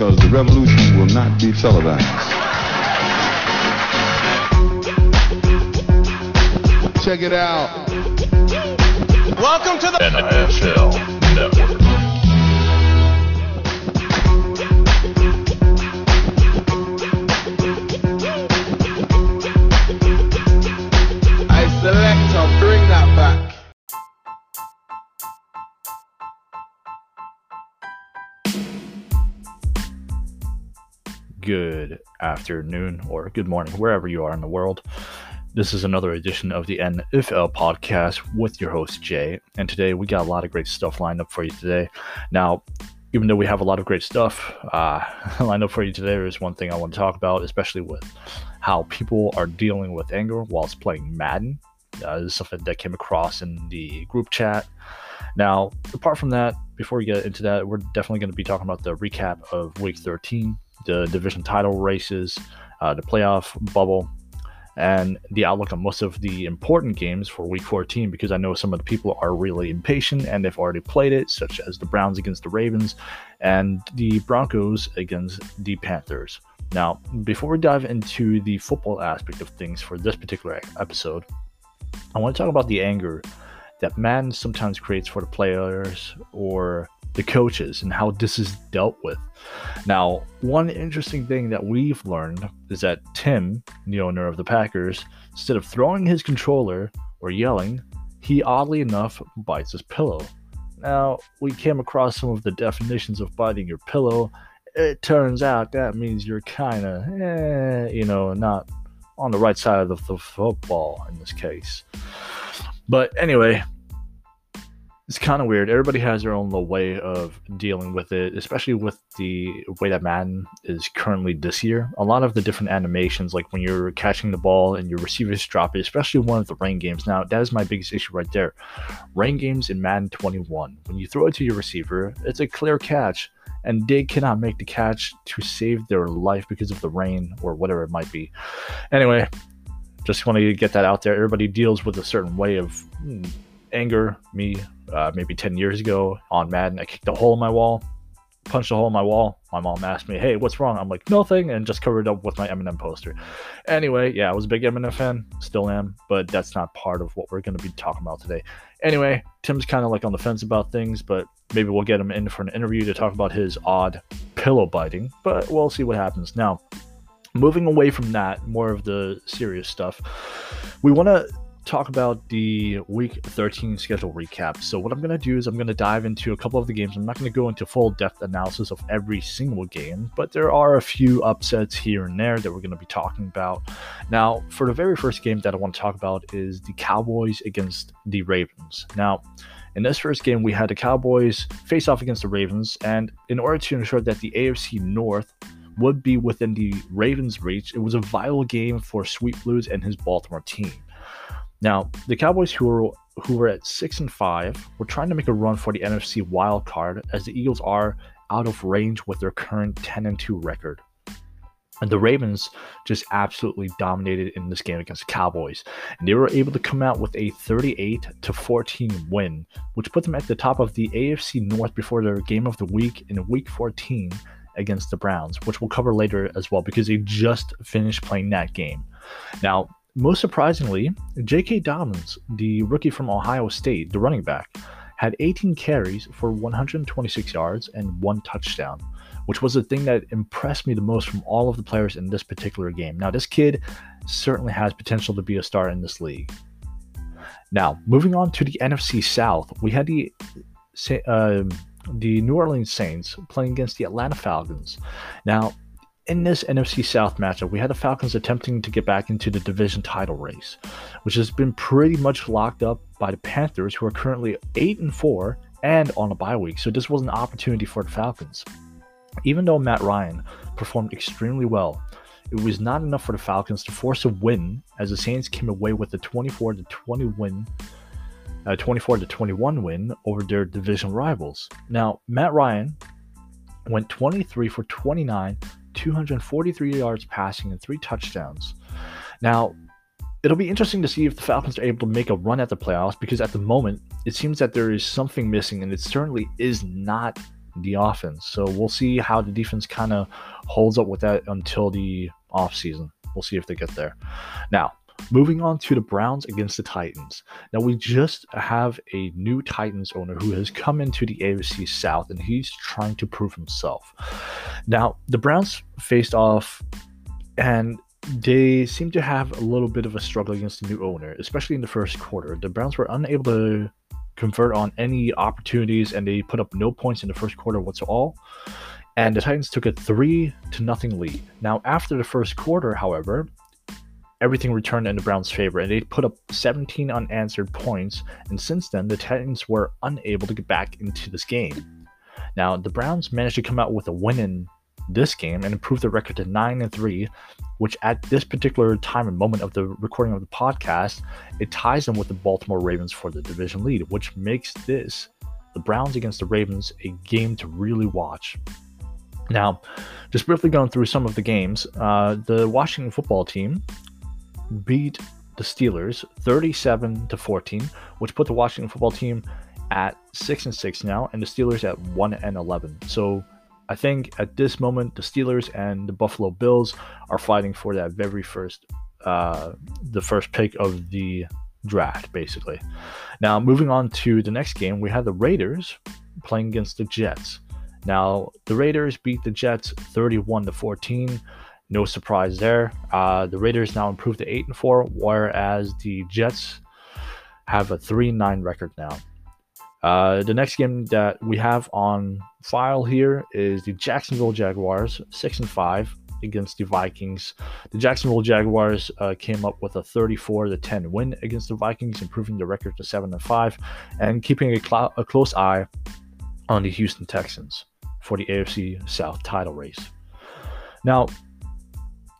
because the revolution will not be televised. Check it out. Welcome to the NFL Network. Good afternoon or good morning, wherever you are in the world. This is another edition of the NFL podcast with your host, Jay. And today we got a lot of great stuff lined up for you today. Now, even though we have a lot of great stuff uh, lined up for you today, there's one thing I want to talk about, especially with how people are dealing with anger whilst playing Madden. Uh, this is something that came across in the group chat. Now, apart from that, before we get into that, we're definitely going to be talking about the recap of week 13 the division title races, uh, the playoff bubble, and the outlook on most of the important games for week 14 because I know some of the people are really impatient and they've already played it, such as the Browns against the Ravens and the Broncos against the Panthers. Now, before we dive into the football aspect of things for this particular episode, I want to talk about the anger that Madden sometimes creates for the players or the coaches and how this is dealt with. Now, one interesting thing that we've learned is that Tim, the owner of the Packers, instead of throwing his controller or yelling, he oddly enough bites his pillow. Now, we came across some of the definitions of biting your pillow. It turns out that means you're kind of, eh, you know, not on the right side of the, the football in this case. But anyway, it's kind of weird. Everybody has their own little way of dealing with it, especially with the way that Madden is currently this year. A lot of the different animations, like when you're catching the ball and your receivers drop it, especially one of the rain games. Now, that is my biggest issue right there. Rain games in Madden 21. When you throw it to your receiver, it's a clear catch, and they cannot make the catch to save their life because of the rain or whatever it might be. Anyway, just want to get that out there. Everybody deals with a certain way of hmm, anger. Me, uh, maybe 10 years ago on Madden. I kicked a hole in my wall, punched a hole in my wall. My mom asked me, "Hey, what's wrong?" I'm like, "Nothing," and just covered it up with my Eminem poster. Anyway, yeah, I was a big Eminem fan, still am, but that's not part of what we're going to be talking about today. Anyway, Tim's kind of like on the fence about things, but maybe we'll get him in for an interview to talk about his odd pillow biting. But we'll see what happens now. Moving away from that, more of the serious stuff, we want to talk about the week 13 schedule recap. So, what I'm going to do is I'm going to dive into a couple of the games. I'm not going to go into full depth analysis of every single game, but there are a few upsets here and there that we're going to be talking about. Now, for the very first game that I want to talk about is the Cowboys against the Ravens. Now, in this first game, we had the Cowboys face off against the Ravens, and in order to ensure that the AFC North would be within the Ravens' reach, it was a vital game for Sweet Blues and his Baltimore team. Now, the Cowboys, who were who were at six and five, were trying to make a run for the NFC wild card, as the Eagles are out of range with their current 10 and 2 record. And the Ravens just absolutely dominated in this game against the Cowboys. And they were able to come out with a 38 to 14 win, which put them at the top of the AFC North before their game of the week in week 14 against the Browns, which we'll cover later as well because they just finished playing that game. Now, most surprisingly, J.K. Dobbins, the rookie from Ohio State, the running back, had 18 carries for 126 yards and one touchdown, which was the thing that impressed me the most from all of the players in this particular game. Now, this kid certainly has potential to be a star in this league. Now, moving on to the NFC South, we had the uh, the New Orleans Saints playing against the Atlanta Falcons. Now, in this NFC South matchup, we had the Falcons attempting to get back into the division title race, which has been pretty much locked up by the Panthers, who are currently 8 and 4 and on a bye week. So this was an opportunity for the Falcons. Even though Matt Ryan performed extremely well, it was not enough for the Falcons to force a win as the Saints came away with a 24 to 20 win a 24 to 21 win over their division rivals. Now, Matt Ryan went 23 for 29 243 yards passing and three touchdowns. Now, it'll be interesting to see if the Falcons are able to make a run at the playoffs because at the moment, it seems that there is something missing, and it certainly is not the offense. So we'll see how the defense kind of holds up with that until the offseason. We'll see if they get there. Now, moving on to the Browns against the Titans. Now, we just have a new Titans owner who has come into the AFC South and he's trying to prove himself. Now, the Browns faced off and they seem to have a little bit of a struggle against the new owner, especially in the first quarter. The Browns were unable to convert on any opportunities and they put up no points in the first quarter whatsoever. And the Titans took a three to nothing lead. Now, after the first quarter, however, everything returned in the Browns' favor and they put up 17 unanswered points. And since then, the Titans were unable to get back into this game. Now, the Browns managed to come out with a win in this game and improve the record to 9 and 3, which at this particular time and moment of the recording of the podcast, it ties them with the Baltimore Ravens for the division lead, which makes this the Browns against the Ravens a game to really watch. Now, just briefly going through some of the games, uh, the Washington football team beat the Steelers 37 to 14, which put the Washington football team at 6 and 6 now and the Steelers at 1 and 11. So I think at this moment, the Steelers and the Buffalo Bills are fighting for that very first, uh, the first pick of the draft, basically. Now, moving on to the next game, we have the Raiders playing against the Jets. Now, the Raiders beat the Jets 31 to 14. No surprise there. Uh, the Raiders now improved to 8 and 4, whereas the Jets have a 3 9 record now. Uh, the next game that we have on file here is the Jacksonville Jaguars, six and five against the Vikings. The Jacksonville Jaguars uh, came up with a 34 to 10 win against the Vikings, improving the record to seven and five, and keeping a, cl- a close eye on the Houston Texans for the AFC South title race. Now,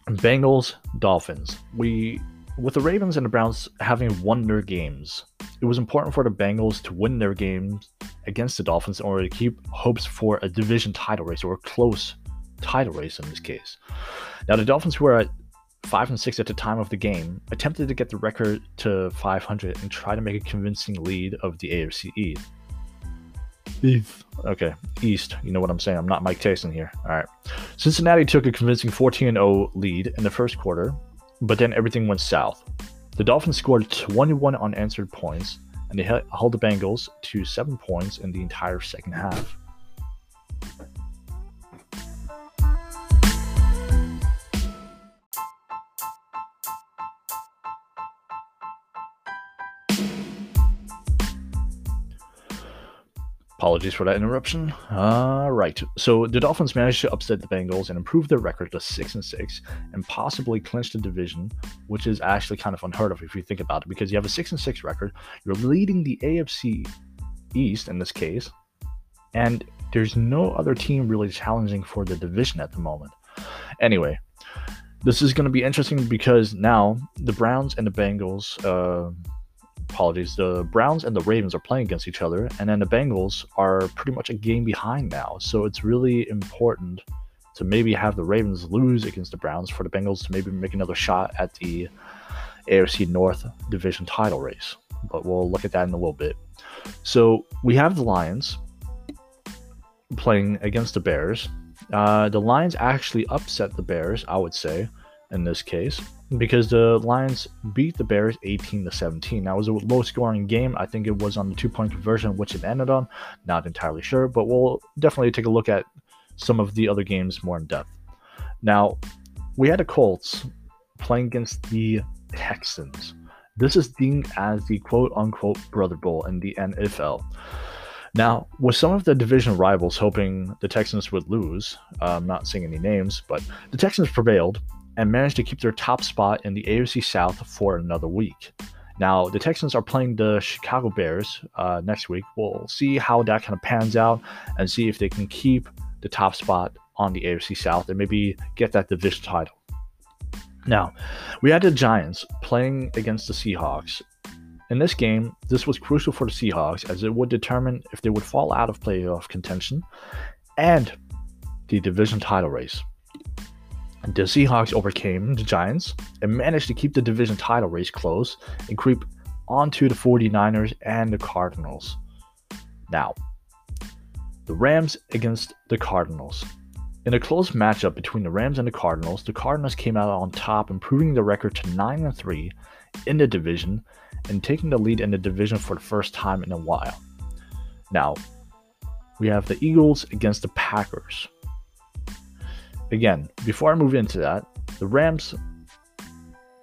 Bengals Dolphins. We with the Ravens and the Browns having won their games, it was important for the Bengals to win their games against the Dolphins in order to keep hopes for a division title race or a close title race in this case. Now, the Dolphins, who were at 5 and 6 at the time of the game, attempted to get the record to 500 and try to make a convincing lead of the AFC East. East. Okay, East. You know what I'm saying. I'm not Mike Tyson here. All right. Cincinnati took a convincing 14 0 lead in the first quarter, but then everything went south. The Dolphins scored 21 unanswered points, and they held the Bengals to seven points in the entire second half. Apologies for that interruption. All right. So the Dolphins managed to upset the Bengals and improve their record to six and six, and possibly clinch the division, which is actually kind of unheard of if you think about it, because you have a six and six record, you're leading the AFC East in this case, and there's no other team really challenging for the division at the moment. Anyway, this is going to be interesting because now the Browns and the Bengals. Uh, apologies, the Browns and the Ravens are playing against each other, and then the Bengals are pretty much a game behind now. So it's really important to maybe have the Ravens lose against the Browns for the Bengals to maybe make another shot at the AFC North division title race. But we'll look at that in a little bit. So we have the Lions playing against the Bears. Uh, the Lions actually upset the Bears, I would say, in this case because the Lions beat the Bears 18 to 17. Now it was a low scoring game. I think it was on the two point conversion, which it ended on. Not entirely sure, but we'll definitely take a look at some of the other games more in depth. Now, we had the Colts playing against the Texans. This is deemed as the quote unquote Brother Bowl in the NFL. Now, with some of the division rivals hoping the Texans would lose, uh, I'm not saying any names, but the Texans prevailed and managed to keep their top spot in the AFC South for another week. Now, the Texans are playing the Chicago Bears uh, next week. We'll see how that kind of pans out and see if they can keep the top spot on the AFC South and maybe get that division title. Now, we had the Giants playing against the Seahawks. In this game, this was crucial for the Seahawks as it would determine if they would fall out of playoff contention and the division title race. The Seahawks overcame the Giants and managed to keep the division title race close and creep onto the 49ers and the Cardinals. Now, the Rams against the Cardinals. In a close matchup between the Rams and the Cardinals, the Cardinals came out on top, improving the record to 9 and 3 in the division and taking the lead in the division for the first time in a while. Now, we have the Eagles against the Packers. Again, before I move into that, the Rams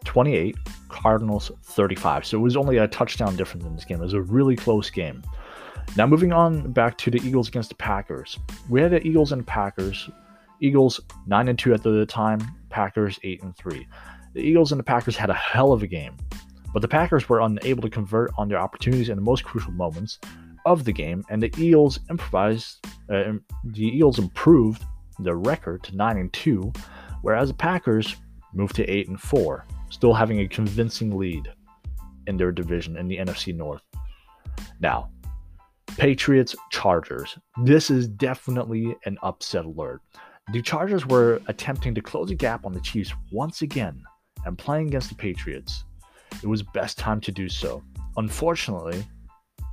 28, Cardinals 35. So it was only a touchdown difference in this game. It was a really close game. Now moving on back to the Eagles against the Packers. We had the Eagles and Packers. Eagles 9 and 2 at the time, Packers 8 and 3. The Eagles and the Packers had a hell of a game, but the Packers were unable to convert on their opportunities in the most crucial moments of the game, and the Eagles improvised. Uh, the Eagles improved their record to 9 and 2, whereas the Packers moved to 8 and 4, still having a convincing lead in their division in the NFC North. Now, Patriots Chargers. This is definitely an upset alert. The Chargers were attempting to close a gap on the Chiefs once again and playing against the Patriots. It was best time to do so. Unfortunately,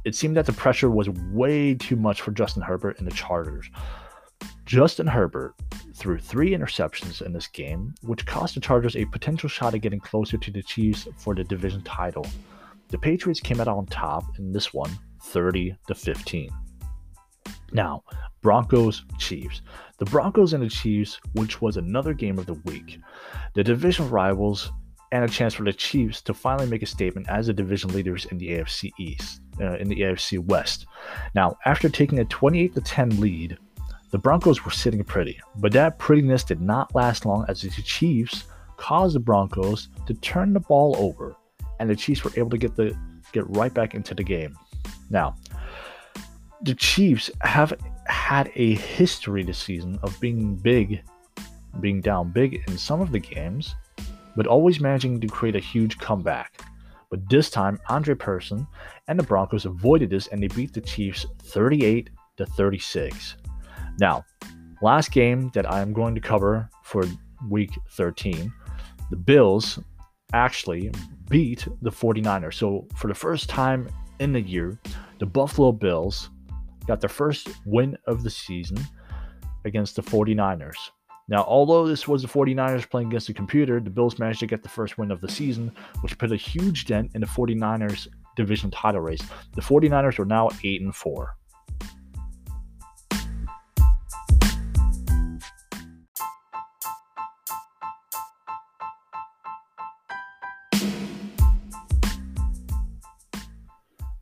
it seemed that the pressure was way too much for Justin Herbert and the Chargers. Justin Herbert threw three interceptions in this game, which cost the Chargers a potential shot at getting closer to the Chiefs for the division title. The Patriots came out on top in this one, 30 to 15. Now, Broncos Chiefs. The Broncos and the Chiefs, which was another game of the week. The division rivals and a chance for the Chiefs to finally make a statement as the division leaders in the AFC East, uh, in the AFC West. Now, after taking a 28 to 10 lead, the Broncos were sitting pretty, but that prettiness did not last long as the Chiefs caused the Broncos to turn the ball over, and the Chiefs were able to get the get right back into the game. Now, the Chiefs have had a history this season of being big, being down big in some of the games, but always managing to create a huge comeback. But this time, Andre Person and the Broncos avoided this and they beat the Chiefs 38 to 36. Now, last game that I'm going to cover for week 13, the Bills actually beat the 49ers. So, for the first time in the year, the Buffalo Bills got their first win of the season against the 49ers. Now, although this was the 49ers playing against the computer, the Bills managed to get the first win of the season, which put a huge dent in the 49ers division title race. The 49ers are now 8 and 4.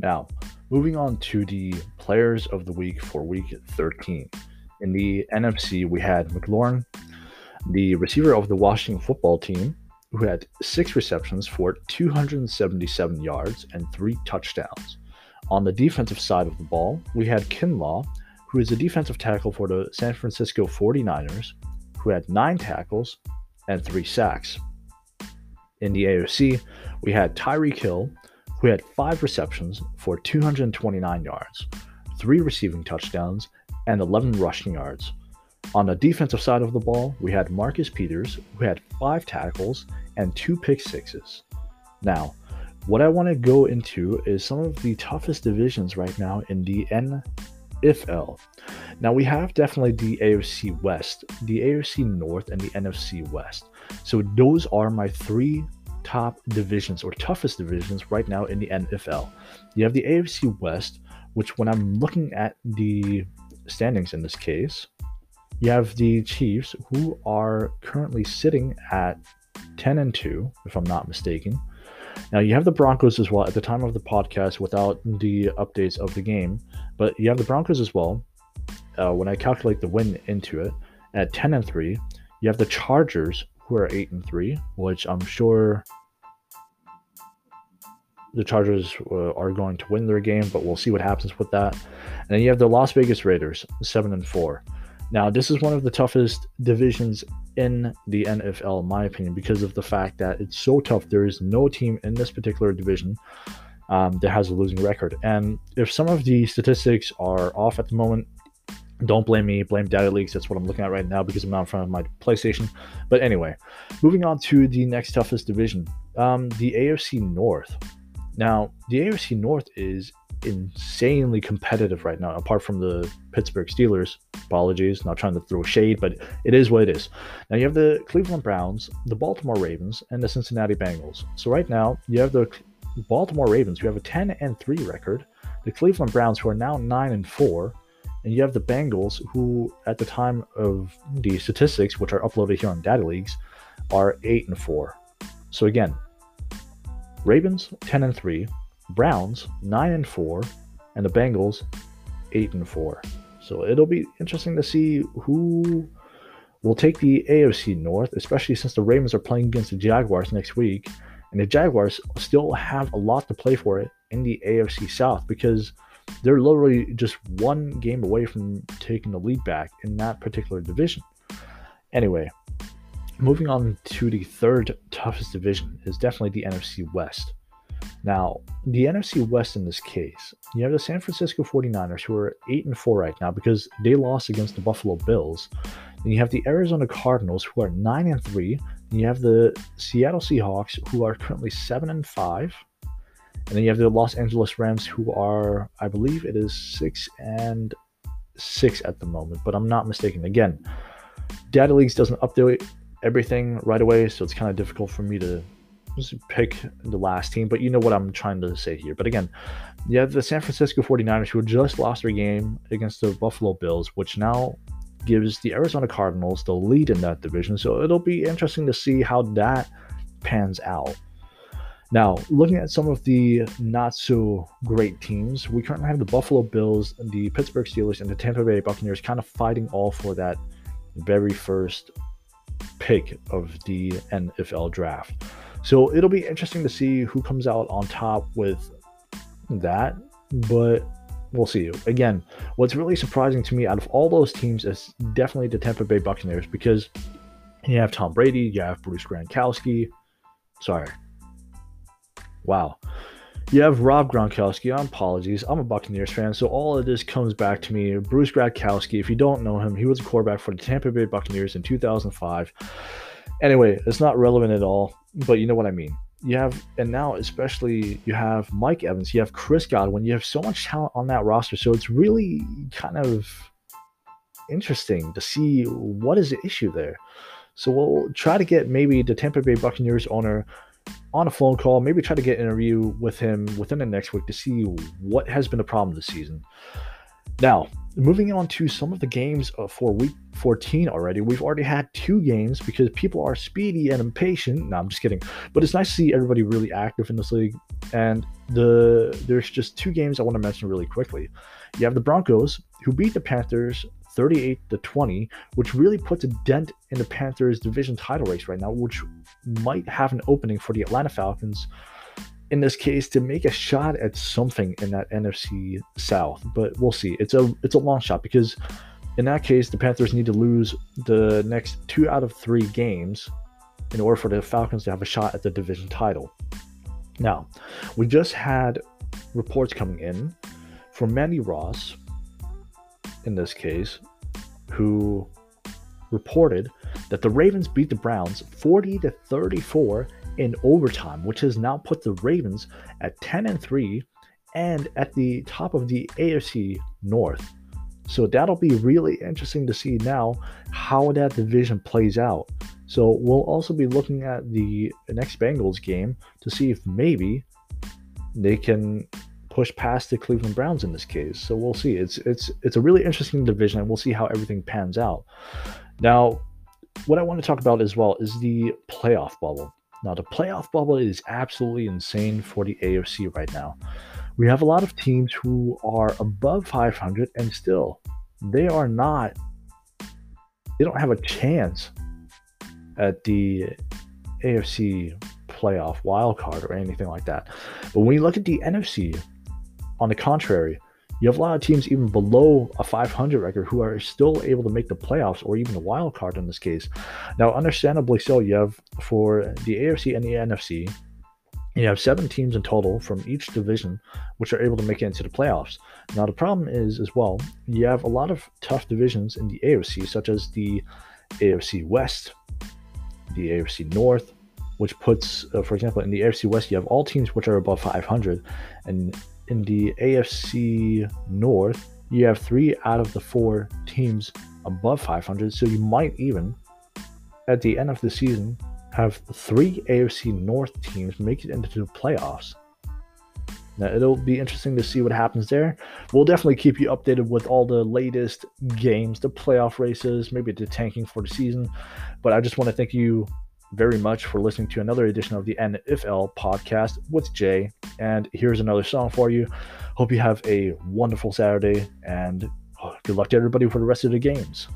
Now, moving on to the players of the week for week 13. In the NFC, we had McLaurin, the receiver of the Washington football team, who had six receptions for 277 yards and three touchdowns. On the defensive side of the ball, we had Kinlaw, who is a defensive tackle for the San Francisco 49ers, who had nine tackles and three sacks. In the AFC, we had Tyreek Hill, who had five receptions for 229 yards, three receiving touchdowns, and 11 rushing yards. On the defensive side of the ball, we had Marcus Peters, who had five tackles and two pick sixes. Now, what I want to go into is some of the toughest divisions right now in the NFL. Now, we have definitely the AFC West, the AFC North, and the NFC West. So, those are my three top divisions or toughest divisions right now in the NFL. You have the AFC West, which when I'm looking at the standings in this case, you have the Chiefs who are currently sitting at 10 and 2, if I'm not mistaken. Now you have the Broncos as well at the time of the podcast without the updates of the game, but you have the Broncos as well. Uh, when I calculate the win into it at 10 and 3, you have the Chargers who are 8 and 3, which I'm sure the Chargers uh, are going to win their game, but we'll see what happens with that. And then you have the Las Vegas Raiders, 7 and 4. Now, this is one of the toughest divisions in the NFL, in my opinion, because of the fact that it's so tough. There is no team in this particular division um, that has a losing record. And if some of the statistics are off at the moment, don't blame me, blame Daddy Leagues. That's what I'm looking at right now because I'm not in front of my PlayStation. But anyway, moving on to the next toughest division, um, the AFC North. Now, the AFC North is insanely competitive right now, apart from the Pittsburgh Steelers. Apologies, not trying to throw shade, but it is what it is. Now you have the Cleveland Browns, the Baltimore Ravens, and the Cincinnati Bengals. So right now you have the Baltimore Ravens who have a 10 and 3 record, the Cleveland Browns who are now 9 and 4, and you have the Bengals who at the time of the statistics which are uploaded here on Daddy Leagues are 8 and 4. So again, Ravens 10 and 3, Browns 9 and 4, and the Bengals 8 and 4. So it'll be interesting to see who will take the AFC North, especially since the Ravens are playing against the Jaguars next week. And the Jaguars still have a lot to play for it in the AFC South because they're literally just one game away from taking the lead back in that particular division. Anyway, moving on to the third toughest division is definitely the NFC West. Now, the NFC West in this case, you have the San Francisco 49ers who are 8 and 4 right now because they lost against the Buffalo Bills. Then you have the Arizona Cardinals who are 9 and 3. Then you have the Seattle Seahawks who are currently 7 and 5. And then you have the Los Angeles Rams who are, I believe it is 6 and 6 at the moment, but I'm not mistaken. Again, Daddy Leagues doesn't update everything right away, so it's kind of difficult for me to just pick the last team, but you know what I'm trying to say here. But again, you have the San Francisco 49ers who just lost their game against the Buffalo Bills, which now gives the Arizona Cardinals the lead in that division. So it'll be interesting to see how that pans out. Now, looking at some of the not so great teams, we currently have the Buffalo Bills, the Pittsburgh Steelers, and the Tampa Bay Buccaneers kind of fighting all for that very first pick of the NFL draft. So it'll be interesting to see who comes out on top with that, but we'll see. Again, what's really surprising to me out of all those teams is definitely the Tampa Bay Buccaneers because you have Tom Brady, you have Bruce Gronkowski. Sorry. Wow. You have Rob Gronkowski. Apologies. I'm a Buccaneers fan, so all of this comes back to me. Bruce Gronkowski, if you don't know him, he was a quarterback for the Tampa Bay Buccaneers in 2005. Anyway, it's not relevant at all but you know what I mean. You have, and now especially you have Mike Evans, you have Chris Godwin, you have so much talent on that roster. So it's really kind of interesting to see what is the issue there. So we'll try to get maybe the Tampa Bay Buccaneers owner on a phone call, maybe try to get an interview with him within the next week to see what has been the problem this season. Now, moving on to some of the games uh, for week 14 already. We've already had two games because people are speedy and impatient. No, I'm just kidding. But it's nice to see everybody really active in this league. And the there's just two games I want to mention really quickly. You have the Broncos who beat the Panthers 38 to 20, which really puts a dent in the Panthers division title race right now, which might have an opening for the Atlanta Falcons in this case to make a shot at something in that NFC South. But we'll see. It's a it's a long shot because in that case the Panthers need to lose the next two out of three games in order for the Falcons to have a shot at the division title. Now, we just had reports coming in from Mandy Ross, in this case, who reported that the Ravens beat the Browns 40 to 34 in overtime, which has now put the Ravens at 10 and 3 and at the top of the AFC North. So that'll be really interesting to see now how that division plays out. So we'll also be looking at the next Bengals game to see if maybe they can push past the Cleveland Browns in this case. So we'll see. It's it's it's a really interesting division and we'll see how everything pans out. Now, what I want to talk about as well is the playoff bubble. Now, the playoff bubble is absolutely insane for the AFC right now. We have a lot of teams who are above 500 and still they are not, they don't have a chance at the AFC playoff wild card or anything like that. But when you look at the NFC, on the contrary, you have a lot of teams even below a 500 record who are still able to make the playoffs or even the wild card in this case. Now, understandably so, you have for the AFC and the NFC, you have seven teams in total from each division which are able to make it into the playoffs. Now, the problem is as well, you have a lot of tough divisions in the AFC, such as the AFC West, the AFC North, which puts, uh, for example, in the AFC West, you have all teams which are above 500, and in the AFC North, you have three out of the four teams above 500. So you might even, at the end of the season, have three AFC North teams make it into the playoffs. Now, it'll be interesting to see what happens there. We'll definitely keep you updated with all the latest games, the playoff races, maybe the tanking for the season. But I just want to thank you very much for listening to another edition of the NFL podcast with Jay. And here's another song for you. Hope you have a wonderful Saturday and oh, good luck to everybody for the rest of the games.